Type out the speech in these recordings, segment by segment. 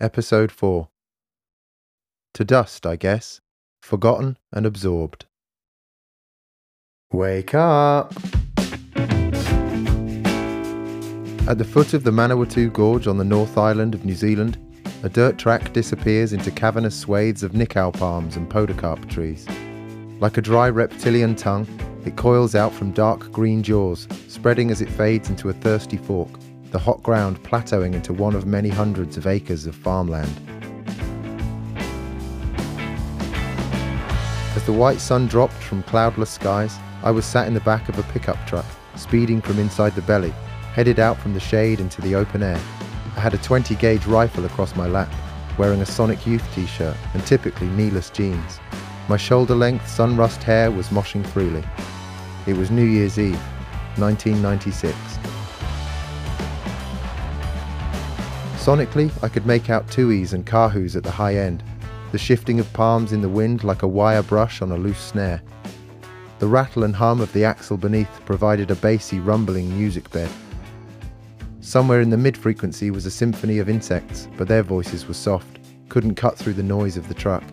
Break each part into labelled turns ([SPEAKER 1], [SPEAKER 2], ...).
[SPEAKER 1] Episode 4. To dust, I guess, forgotten and absorbed. Wake up! At the foot of the Manawatu Gorge on the North Island of New Zealand, a dirt track disappears into cavernous swathes of nikau palms and podocarp trees. Like a dry reptilian tongue, it coils out from dark green jaws, spreading as it fades into a thirsty fork, the hot ground plateauing into one of many hundreds of acres of farmland. As the white sun dropped from cloudless skies, I was sat in the back of a pickup truck, speeding from inside the belly, headed out from the shade into the open air. I had a 20 gauge rifle across my lap, wearing a Sonic Youth t shirt and typically kneeless jeans. My shoulder length sunrust hair was moshing freely. It was New Year's Eve, 1996. Sonically, I could make out tuis and kahus at the high end, the shifting of palms in the wind like a wire brush on a loose snare. The rattle and hum of the axle beneath provided a bassy, rumbling music bed. Somewhere in the mid frequency was a symphony of insects, but their voices were soft, couldn't cut through the noise of the truck.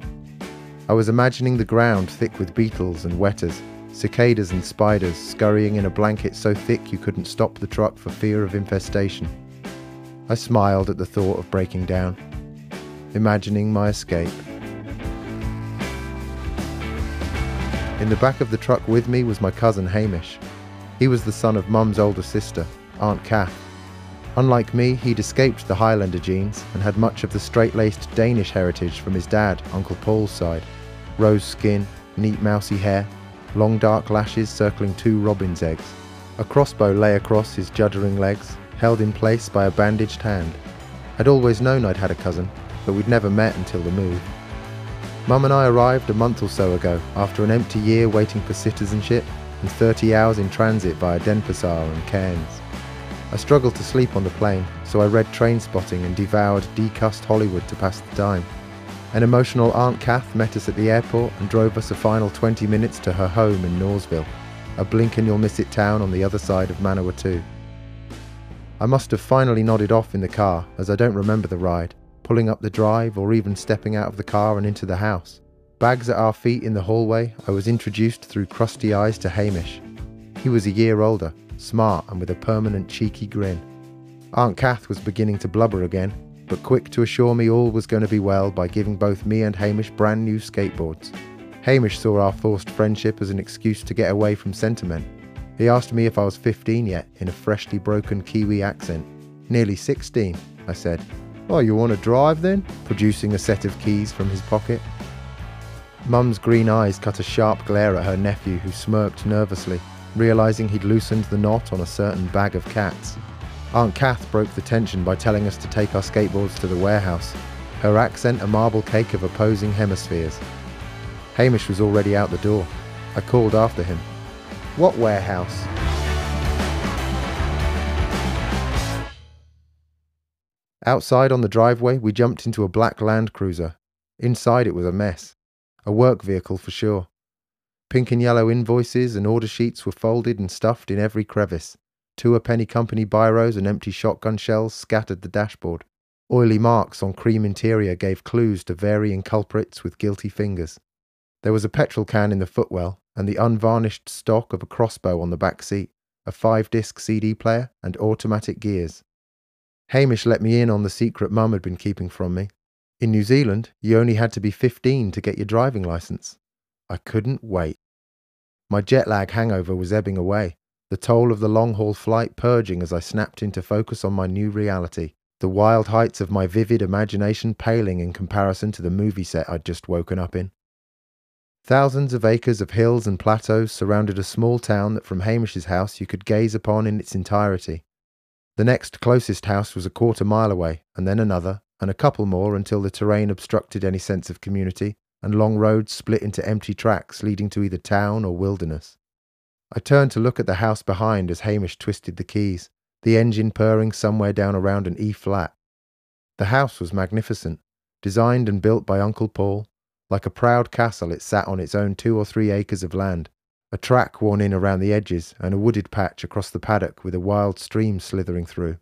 [SPEAKER 1] I was imagining the ground thick with beetles and wetas, cicadas and spiders scurrying in a blanket so thick you couldn't stop the truck for fear of infestation. I smiled at the thought of breaking down, imagining my escape. In the back of the truck with me was my cousin Hamish. He was the son of Mum's older sister, Aunt Kath. Unlike me, he'd escaped the Highlander genes and had much of the straight laced Danish heritage from his dad, Uncle Paul's side rose skin, neat mousy hair, long dark lashes circling two robin's eggs. A crossbow lay across his juddering legs, held in place by a bandaged hand. I'd always known I'd had a cousin, but we'd never met until the move. Mum and I arrived a month or so ago after an empty year waiting for citizenship and 30 hours in transit via Denpasar and Cairns. I struggled to sleep on the plane, so I read Trainspotting and devoured decussed Hollywood to pass the time. An emotional Aunt Kath met us at the airport and drove us a final 20 minutes to her home in Knaresville, a blink and you'll miss it town on the other side of Manawatu. I must have finally nodded off in the car, as I don't remember the ride, pulling up the drive or even stepping out of the car and into the house. Bags at our feet in the hallway, I was introduced through crusty eyes to Hamish. He was a year older, smart and with a permanent cheeky grin. Aunt Kath was beginning to blubber again, but quick to assure me all was going to be well by giving both me and Hamish brand new skateboards. Hamish saw our forced friendship as an excuse to get away from sentiment. He asked me if I was 15 yet, in a freshly broken Kiwi accent. Nearly 16, I said. Oh, you want to drive then? Producing a set of keys from his pocket. Mum's green eyes cut a sharp glare at her nephew, who smirked nervously, realizing he'd loosened the knot on a certain bag of cats. Aunt Kath broke the tension by telling us to take our skateboards to the warehouse, her accent a marble cake of opposing hemispheres. Hamish was already out the door. I called after him. What warehouse? Outside on the driveway, we jumped into a black Land Cruiser. Inside it was a mess. A work vehicle for sure. Pink and yellow invoices and order sheets were folded and stuffed in every crevice. Two a penny company biros and empty shotgun shells scattered the dashboard. Oily marks on cream interior gave clues to varying culprits with guilty fingers. There was a petrol can in the footwell and the unvarnished stock of a crossbow on the back seat, a five disc CD player, and automatic gears. Hamish let me in on the secret Mum had been keeping from me. In New Zealand, you only had to be 15 to get your driving license. I couldn't wait. My jet lag hangover was ebbing away, the toll of the long haul flight purging as I snapped into focus on my new reality, the wild heights of my vivid imagination paling in comparison to the movie set I'd just woken up in. Thousands of acres of hills and plateaus surrounded a small town that from Hamish's house you could gaze upon in its entirety. The next closest house was a quarter mile away, and then another, and a couple more until the terrain obstructed any sense of community, and long roads split into empty tracks leading to either town or wilderness. I turned to look at the house behind as Hamish twisted the keys, the engine purring somewhere down around an E flat. The house was magnificent, designed and built by Uncle Paul. Like a proud castle, it sat on its own two or three acres of land, a track worn in around the edges, and a wooded patch across the paddock with a wild stream slithering through.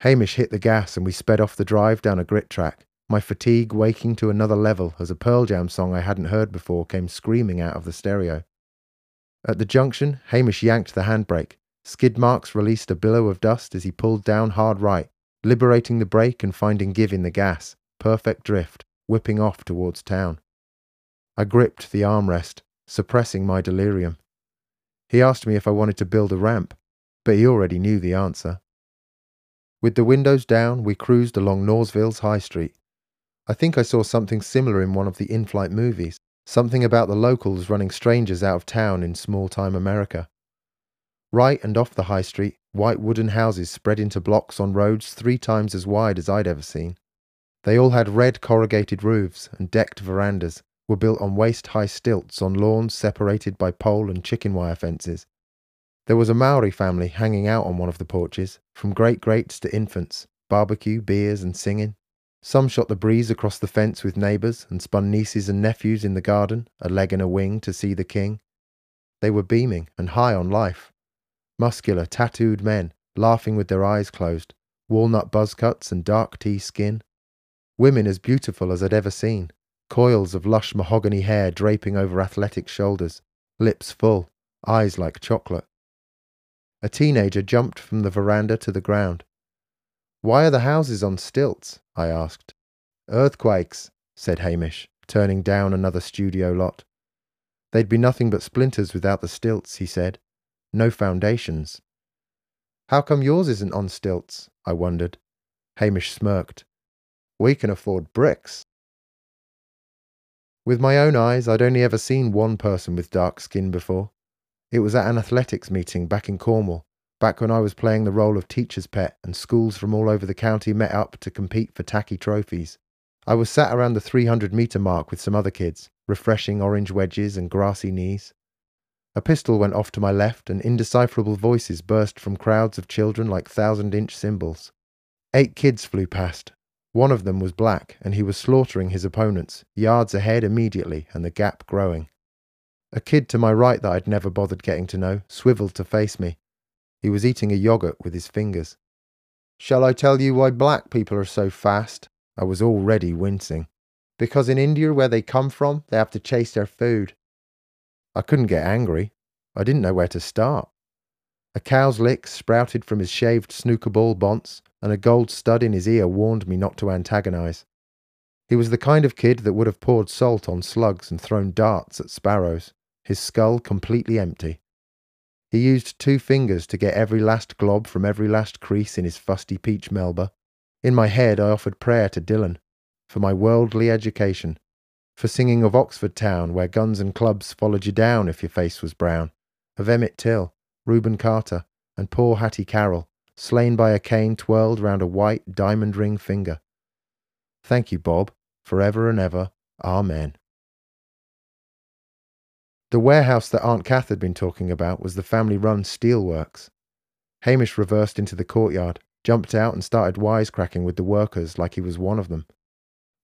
[SPEAKER 1] Hamish hit the gas and we sped off the drive down a grit track, my fatigue waking to another level as a Pearl Jam song I hadn't heard before came screaming out of the stereo. At the junction, Hamish yanked the handbrake. Skid marks released a billow of dust as he pulled down hard right, liberating the brake and finding give in the gas. Perfect drift, whipping off towards town. I gripped the armrest, suppressing my delirium. He asked me if I wanted to build a ramp, but he already knew the answer. With the windows down, we cruised along Knaresville's High Street. I think I saw something similar in one of the in flight movies, something about the locals running strangers out of town in small time America. Right and off the high street, white wooden houses spread into blocks on roads three times as wide as I'd ever seen. They all had red corrugated roofs and decked verandas, were built on waist high stilts on lawns separated by pole and chicken wire fences, there was a Maori family hanging out on one of the porches, from great greats to infants, barbecue, beers, and singing. Some shot the breeze across the fence with neighbours and spun nieces and nephews in the garden, a leg and a wing to see the king. They were beaming and high on life. Muscular, tattooed men, laughing with their eyes closed, walnut buzz cuts and dark tea skin. Women as beautiful as I'd ever seen, coils of lush mahogany hair draping over athletic shoulders, lips full, eyes like chocolate. A teenager jumped from the veranda to the ground. Why are the houses on stilts? I asked. Earthquakes, said Hamish, turning down another studio lot. They'd be nothing but splinters without the stilts, he said. No foundations. How come yours isn't on stilts? I wondered. Hamish smirked. We can afford bricks. With my own eyes, I'd only ever seen one person with dark skin before. It was at an athletics meeting back in Cornwall, back when I was playing the role of teacher's pet and schools from all over the county met up to compete for tacky trophies. I was sat around the 300 metre mark with some other kids, refreshing orange wedges and grassy knees. A pistol went off to my left, and indecipherable voices burst from crowds of children like thousand inch cymbals. Eight kids flew past. One of them was black, and he was slaughtering his opponents, yards ahead immediately, and the gap growing. A kid to my right that I'd never bothered getting to know swiveled to face me. He was eating a yogurt with his fingers. Shall I tell you why black people are so fast? I was already wincing. Because in India, where they come from, they have to chase their food. I couldn't get angry. I didn't know where to start. A cow's lick sprouted from his shaved snooker ball bonce, and a gold stud in his ear warned me not to antagonize. He was the kind of kid that would have poured salt on slugs and thrown darts at sparrows his skull completely empty. He used two fingers to get every last glob from every last crease in his fusty peach melba. In my head, I offered prayer to Dylan for my worldly education, for singing of Oxford Town, where guns and clubs followed you down if your face was brown, of Emmett Till, Rubin Carter, and poor Hattie Carroll, slain by a cane twirled round a white diamond ring finger. Thank you, Bob, forever and ever. Amen. The warehouse that Aunt Kath had been talking about was the family run steelworks. Hamish reversed into the courtyard, jumped out, and started wisecracking with the workers like he was one of them.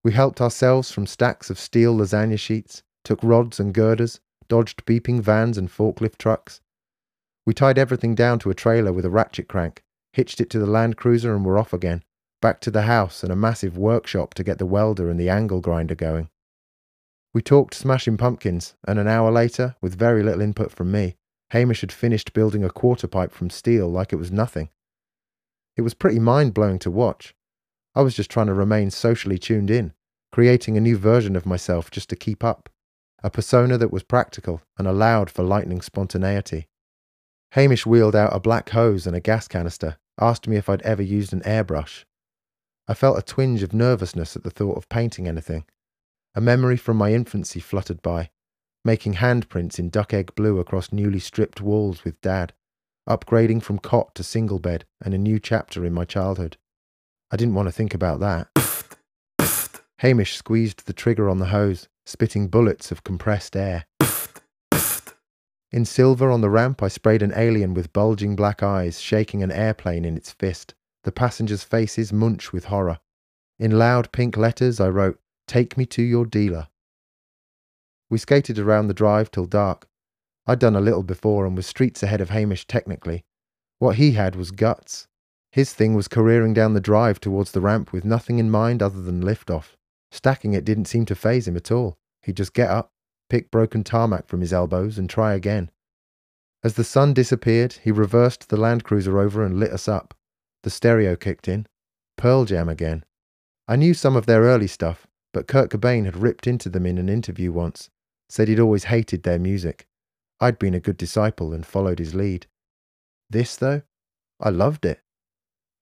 [SPEAKER 1] We helped ourselves from stacks of steel lasagna sheets, took rods and girders, dodged beeping vans and forklift trucks. We tied everything down to a trailer with a ratchet crank, hitched it to the Land Cruiser, and were off again, back to the house and a massive workshop to get the welder and the angle grinder going. We talked Smashing Pumpkins, and an hour later, with very little input from me, Hamish had finished building a quarter pipe from steel like it was nothing. It was pretty mind blowing to watch. I was just trying to remain socially tuned in, creating a new version of myself just to keep up, a persona that was practical and allowed for lightning spontaneity. Hamish wheeled out a black hose and a gas canister, asked me if I'd ever used an airbrush. I felt a twinge of nervousness at the thought of painting anything, a memory from my infancy fluttered by, making handprints in duck egg blue across newly stripped walls with Dad, upgrading from cot to single bed, and a new chapter in my childhood. I didn't want to think about that. Hamish squeezed the trigger on the hose, spitting bullets of compressed air. In silver on the ramp, I sprayed an alien with bulging black eyes, shaking an airplane in its fist. The passengers' faces munch with horror. In loud pink letters, I wrote, Take me to your dealer. We skated around the drive till dark. I'd done a little before and was streets ahead of Hamish technically. What he had was guts. His thing was careering down the drive towards the ramp with nothing in mind other than liftoff. Stacking it didn't seem to phase him at all. He'd just get up, pick broken tarmac from his elbows, and try again. As the sun disappeared, he reversed the Land Cruiser over and lit us up. The stereo kicked in. Pearl Jam again. I knew some of their early stuff, but Kurt Cobain had ripped into them in an interview once, said he'd always hated their music. I'd been a good disciple and followed his lead. This, though? I loved it.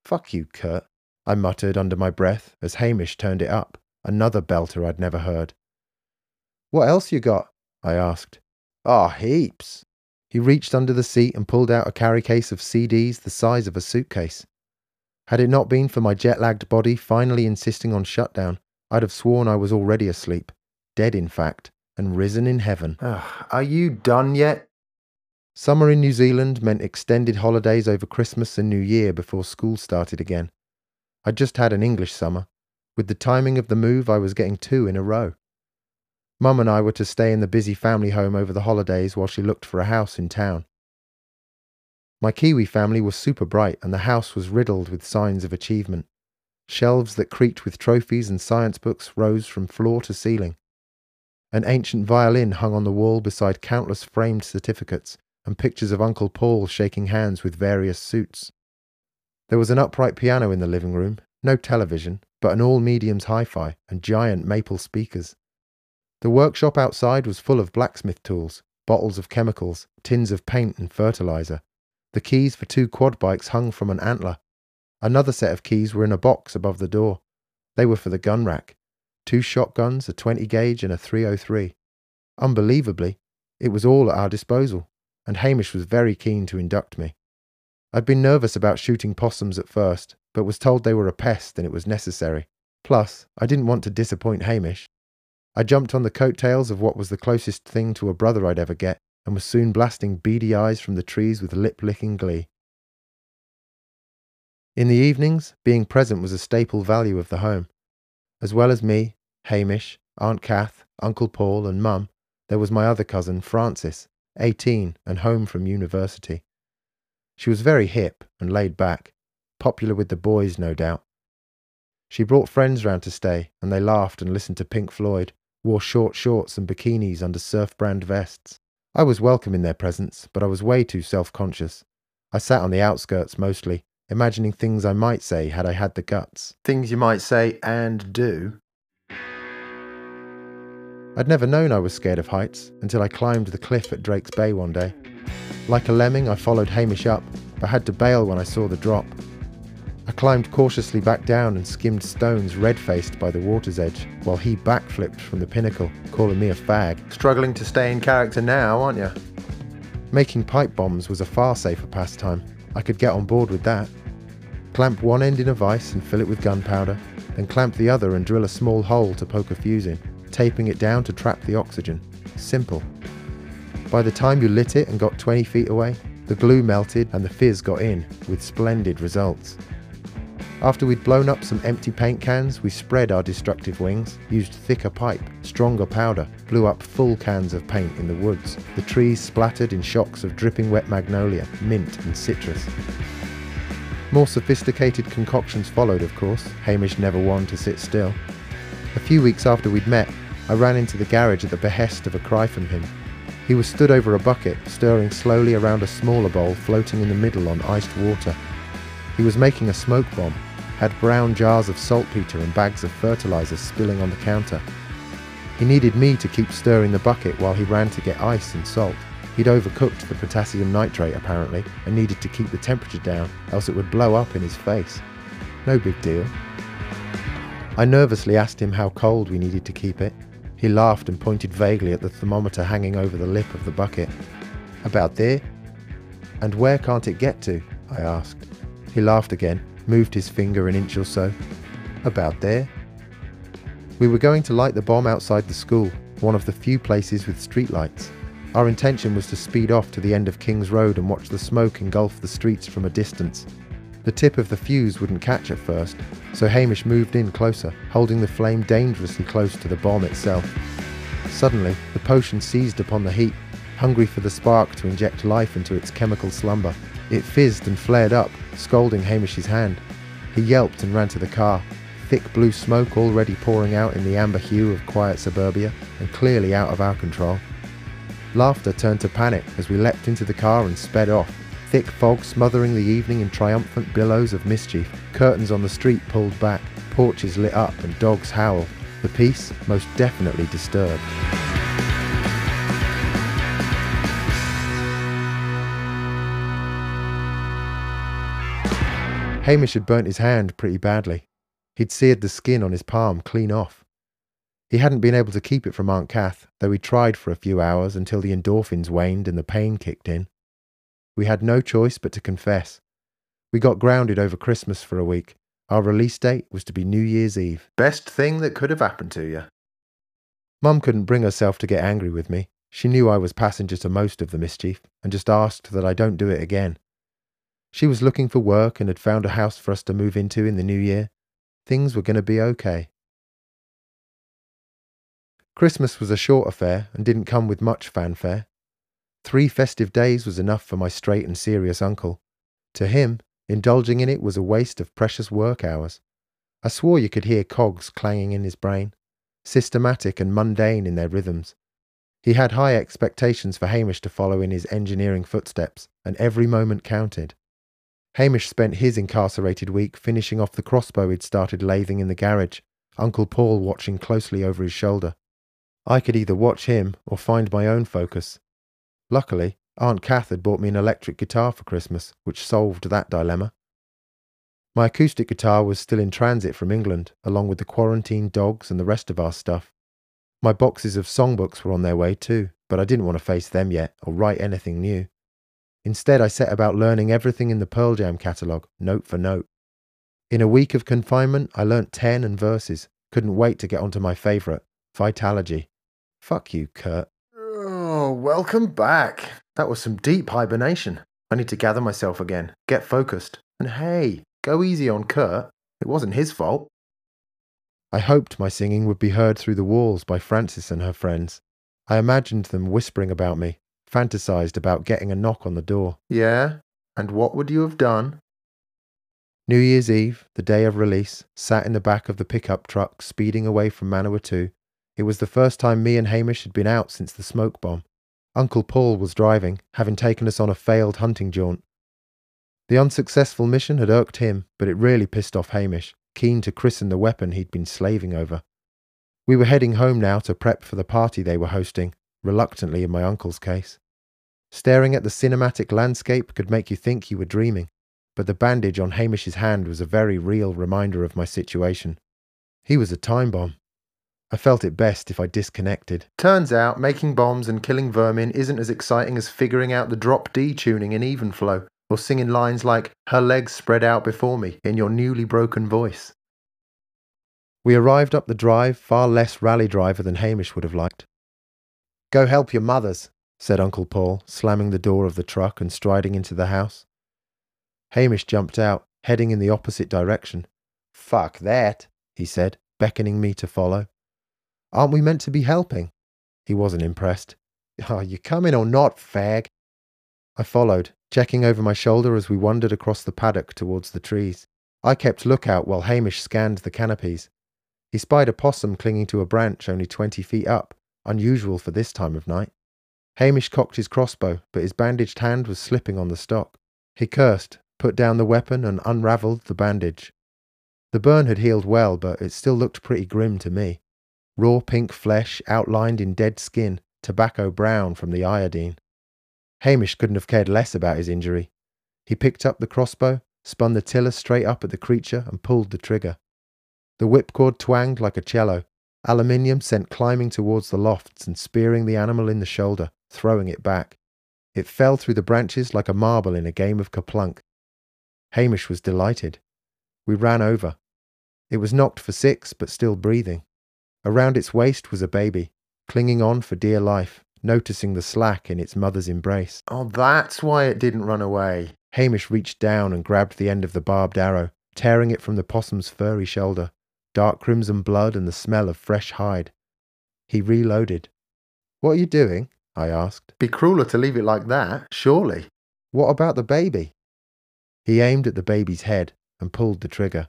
[SPEAKER 1] Fuck you, Kurt, I muttered under my breath as Hamish turned it up, another belter I'd never heard. What else you got? I asked. Ah, oh, heaps. He reached under the seat and pulled out a carry case of CDs the size of a suitcase. Had it not been for my jet lagged body finally insisting on shutdown, I'd have sworn I was already asleep, dead in fact, and risen in heaven. Are you done yet? Summer in New Zealand meant extended holidays over Christmas and New Year before school started again. I'd just had an English summer. With the timing of the move, I was getting two in a row. Mum and I were to stay in the busy family home over the holidays while she looked for a house in town. My Kiwi family was super bright and the house was riddled with signs of achievement. Shelves that creaked with trophies and science books rose from floor to ceiling. An ancient violin hung on the wall beside countless framed certificates and pictures of Uncle Paul shaking hands with various suits. There was an upright piano in the living room, no television, but an all mediums hi fi and giant maple speakers. The workshop outside was full of blacksmith tools, bottles of chemicals, tins of paint and fertilizer. The keys for two quad bikes hung from an antler. Another set of keys were in a box above the door. They were for the gun rack. Two shotguns, a 20 gauge and a 303. Unbelievably, it was all at our disposal, and Hamish was very keen to induct me. I'd been nervous about shooting possums at first, but was told they were a pest and it was necessary. Plus, I didn't want to disappoint Hamish. I jumped on the coattails of what was the closest thing to a brother I'd ever get, and was soon blasting beady eyes from the trees with lip licking glee. In the evenings, being present was a staple value of the home. As well as me, Hamish, Aunt Kath, Uncle Paul, and Mum, there was my other cousin, Frances, 18 and home from university. She was very hip and laid back, popular with the boys, no doubt. She brought friends round to stay, and they laughed and listened to Pink Floyd, wore short shorts and bikinis under surf brand vests. I was welcome in their presence, but I was way too self conscious. I sat on the outskirts mostly, imagining things I might say had I had the guts. Things you might say and do. I'd never known I was scared of heights until I climbed the cliff at Drake's Bay one day. Like a lemming, I followed Hamish up, but had to bail when I saw the drop. I climbed cautiously back down and skimmed stones red faced by the water's edge, while he backflipped from the pinnacle, calling me a fag. Struggling to stay in character now, aren't you? Making pipe bombs was a far safer pastime. I could get on board with that. Clamp one end in a vise and fill it with gunpowder, then clamp the other and drill a small hole to poke a fuse in, taping it down to trap the oxygen. Simple. By the time you lit it and got 20 feet away, the glue melted and the fizz got in, with splendid results. After we'd blown up some empty paint cans, we spread our destructive wings, used thicker pipe, stronger powder, blew up full cans of paint in the woods. The trees splattered in shocks of dripping wet magnolia, mint, and citrus. More sophisticated concoctions followed, of course. Hamish never one to sit still. A few weeks after we'd met, I ran into the garage at the behest of a cry from him. He was stood over a bucket, stirring slowly around a smaller bowl floating in the middle on iced water. He was making a smoke bomb, had brown jars of saltpeter and bags of fertilizer spilling on the counter. He needed me to keep stirring the bucket while he ran to get ice and salt. He'd overcooked the potassium nitrate apparently and needed to keep the temperature down, else it would blow up in his face. No big deal. I nervously asked him how cold we needed to keep it. He laughed and pointed vaguely at the thermometer hanging over the lip of the bucket. About there? And where can't it get to? I asked. He laughed again moved his finger an inch or so. About there. We were going to light the bomb outside the school, one of the few places with streetlights. Our intention was to speed off to the end of King's Road and watch the smoke engulf the streets from a distance. The tip of the fuse wouldn't catch at first, so Hamish moved in closer, holding the flame dangerously close to the bomb itself. Suddenly, the potion seized upon the heat, hungry for the spark to inject life into its chemical slumber. It fizzed and flared up, scalding Hamish's hand. He yelped and ran to the car, thick blue smoke already pouring out in the amber hue of quiet suburbia and clearly out of our control. Laughter turned to panic as we leapt into the car and sped off, thick fog smothering the evening in triumphant billows of mischief, curtains on the street pulled back, porches lit up and dogs howl, the peace most definitely disturbed. Hamish had burnt his hand pretty badly. He'd seared the skin on his palm clean off. He hadn't been able to keep it from Aunt Kath, though he tried for a few hours until the endorphins waned and the pain kicked in. We had no choice but to confess. We got grounded over Christmas for a week. Our release date was to be New Year's Eve. Best thing that could have happened to you. Mum couldn't bring herself to get angry with me. She knew I was passenger to most of the mischief and just asked that I don't do it again. She was looking for work and had found a house for us to move into in the new year. Things were going to be okay. Christmas was a short affair and didn't come with much fanfare. Three festive days was enough for my straight and serious uncle. To him, indulging in it was a waste of precious work hours. I swore you could hear cogs clanging in his brain, systematic and mundane in their rhythms. He had high expectations for Hamish to follow in his engineering footsteps, and every moment counted. Hamish spent his incarcerated week finishing off the crossbow he'd started lathing in the garage, Uncle Paul watching closely over his shoulder. I could either watch him or find my own focus. Luckily, Aunt Kath had bought me an electric guitar for Christmas, which solved that dilemma. My acoustic guitar was still in transit from England, along with the quarantine dogs and the rest of our stuff. My boxes of songbooks were on their way too, but I didn't want to face them yet or write anything new. Instead, I set about learning everything in the Pearl Jam catalogue, note for note. In a week of confinement, I learnt 10 and verses. Couldn't wait to get onto my favourite, Vitalogy. Fuck you, Kurt. Oh, welcome back. That was some deep hibernation. I need to gather myself again, get focused. And hey, go easy on Kurt. It wasn't his fault. I hoped my singing would be heard through the walls by Frances and her friends. I imagined them whispering about me, fantasized about getting a knock on the door. Yeah? And what would you have done? New Year's Eve, the day of release, sat in the back of the pickup truck speeding away from Manawatu. It was the first time me and Hamish had been out since the smoke bomb. Uncle Paul was driving, having taken us on a failed hunting jaunt. The unsuccessful mission had irked him, but it really pissed off Hamish, keen to christen the weapon he'd been slaving over. We were heading home now to prep for the party they were hosting, reluctantly in my uncle's case. Staring at the cinematic landscape could make you think you were dreaming, but the bandage on Hamish's hand was a very real reminder of my situation. He was a time bomb. I felt it best if I disconnected. Turns out making bombs and killing vermin isn't as exciting as figuring out the drop D tuning in even flow, or singing lines like, Her legs spread out before me, in your newly broken voice. We arrived up the drive far less rally driver than Hamish would have liked. Go help your mothers, said Uncle Paul, slamming the door of the truck and striding into the house. Hamish jumped out, heading in the opposite direction. Fuck that, he said, beckoning me to follow. Aren't we meant to be helping? He wasn't impressed. Are you coming or not, fag? I followed, checking over my shoulder as we wandered across the paddock towards the trees. I kept lookout while Hamish scanned the canopies. He spied a possum clinging to a branch only twenty feet up, unusual for this time of night. Hamish cocked his crossbow, but his bandaged hand was slipping on the stock. He cursed, put down the weapon, and unravelled the bandage. The burn had healed well, but it still looked pretty grim to me. Raw pink flesh outlined in dead skin, tobacco brown from the iodine. Hamish couldn't have cared less about his injury. He picked up the crossbow, spun the tiller straight up at the creature, and pulled the trigger. The whipcord twanged like a cello, Aluminium sent climbing towards the lofts and spearing the animal in the shoulder, throwing it back. It fell through the branches like a marble in a game of KerPlunk. Hamish was delighted. We ran over. It was knocked for six, but still breathing. Around its waist was a baby, clinging on for dear life, noticing the slack in its mother's embrace. Oh, that's why it didn't run away. Hamish reached down and grabbed the end of the barbed arrow, tearing it from the possum's furry shoulder dark crimson blood and the smell of fresh hide. He reloaded. What are you doing? I asked. Be crueler to leave it like that, surely. What about the baby? He aimed at the baby's head and pulled the trigger.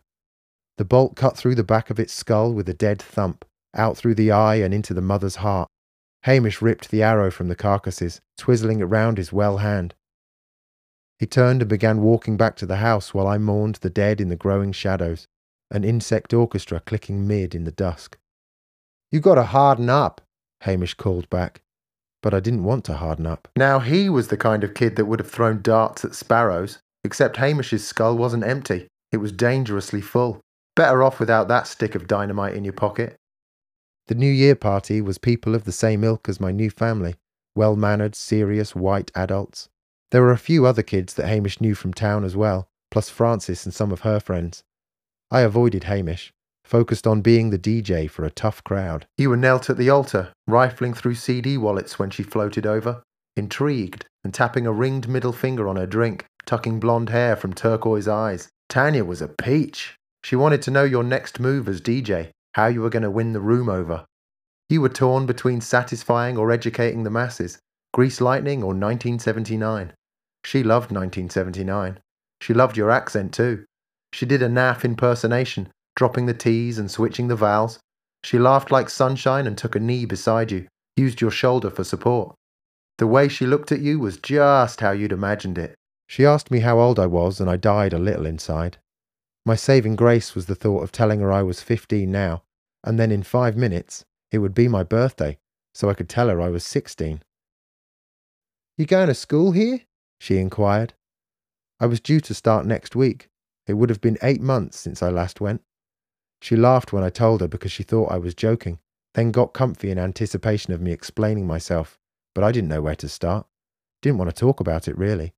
[SPEAKER 1] The bolt cut through the back of its skull with a dead thump, out through the eye and into the mother's heart. Hamish ripped the arrow from the carcasses, twizzling it round his well hand. He turned and began walking back to the house while I mourned the dead in the growing shadows, an insect orchestra clicking mid in the dusk. You gotta harden up, Hamish called back. But I didn't want to harden up. Now he was the kind of kid that would have thrown darts at sparrows, except Hamish's skull wasn't empty. It was dangerously full. Better off without that stick of dynamite in your pocket. The New Year party was people of the same ilk as my new family well mannered, serious, white adults. There were a few other kids that Hamish knew from town as well, plus Frances and some of her friends. I avoided Hamish, focused on being the DJ for a tough crowd. You were knelt at the altar, rifling through CD wallets when she floated over, intrigued and tapping a ringed middle finger on her drink, tucking blonde hair from turquoise eyes. Tanya was a peach. She wanted to know your next move as DJ, how you were going to win the room over. You were torn between satisfying or educating the masses, Grease Lightning or 1979. She loved 1979. She loved your accent too. She did a naff impersonation, dropping the T's and switching the vowels. She laughed like sunshine and took a knee beside you, used your shoulder for support. The way she looked at you was just how you'd imagined it. She asked me how old I was, and I died a little inside. My saving grace was the thought of telling her I was 15 now, and then in five minutes it would be my birthday, so I could tell her I was 16. You going to school here? she inquired. I was due to start next week. It would have been eight months since I last went. She laughed when I told her because she thought I was joking, then got comfy in anticipation of me explaining myself, but I didn't know where to start. Didn't want to talk about it, really.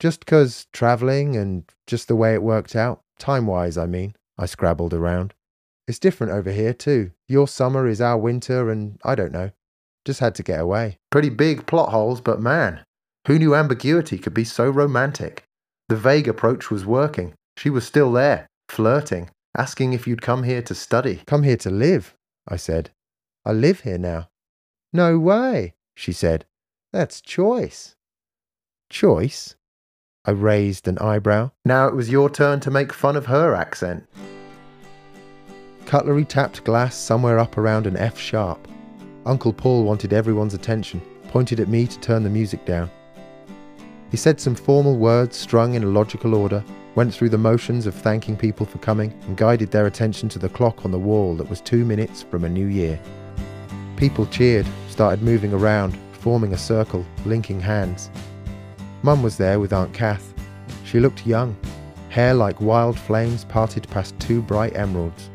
[SPEAKER 1] Just 'cause travelling and just the way it worked out, time wise, I mean, I scrabbled around. It's different over here, too. Your summer is our winter, and I don't know. Just had to get away. Pretty big plot holes, but man, who knew ambiguity could be so romantic? The vague approach was working. She was still there, flirting, asking if you'd come here to study. Come here to live, I said. I live here now. No way, she said. That's choice. Choice? I raised an eyebrow. Now it was your turn to make fun of her accent. Cutlery tapped glass somewhere up around an F sharp. Uncle Paul wanted everyone's attention, pointed at me to turn the music down. He said some formal words strung in a logical order, went through the motions of thanking people for coming, and guided their attention to the clock on the wall that was two minutes from a new year. People cheered, started moving around, forming a circle, linking hands. Mum was there with Aunt Kath. She looked young, hair like wild flames parted past two bright emeralds.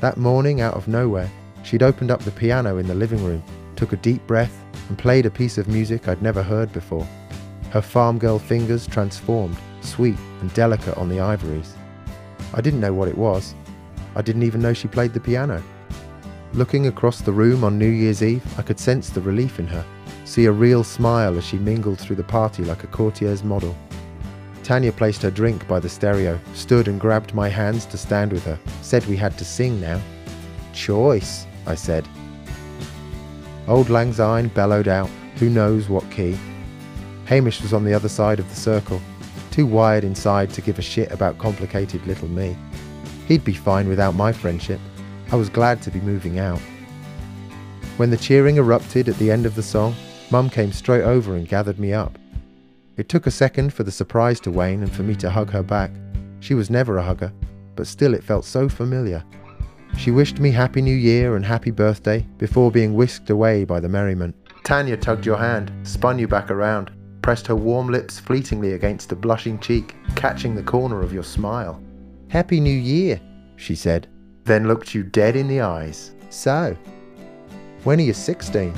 [SPEAKER 1] That morning, out of nowhere, she'd opened up the piano in the living room, took a deep breath, and played a piece of music I'd never heard before. Her farm girl fingers transformed, sweet and delicate on the ivories. I didn't know what it was. I didn't even know she played the piano. Looking across the room on New Year's Eve, I could sense the relief in her, see a real smile as she mingled through the party like a courtier's model. Tanya placed her drink by the stereo, stood and grabbed my hands to stand with her, said we had to sing now. Choice, I said. Auld Lang Syne bellowed out, who knows what key, Hamish was on the other side of the circle, too wired inside to give a shit about complicated little me. He'd be fine without my friendship. I was glad to be moving out. When the cheering erupted at the end of the song, Mum came straight over and gathered me up. It took a second for the surprise to wane and for me to hug her back. She was never a hugger, but still it felt so familiar. She wished me Happy New Year and Happy Birthday before being whisked away by the merriment. Tanya tugged your hand, spun you back around, pressed her warm lips fleetingly against a blushing cheek, catching the corner of your smile. Happy New Year, she said, then looked you dead in the eyes. So, when are you 16?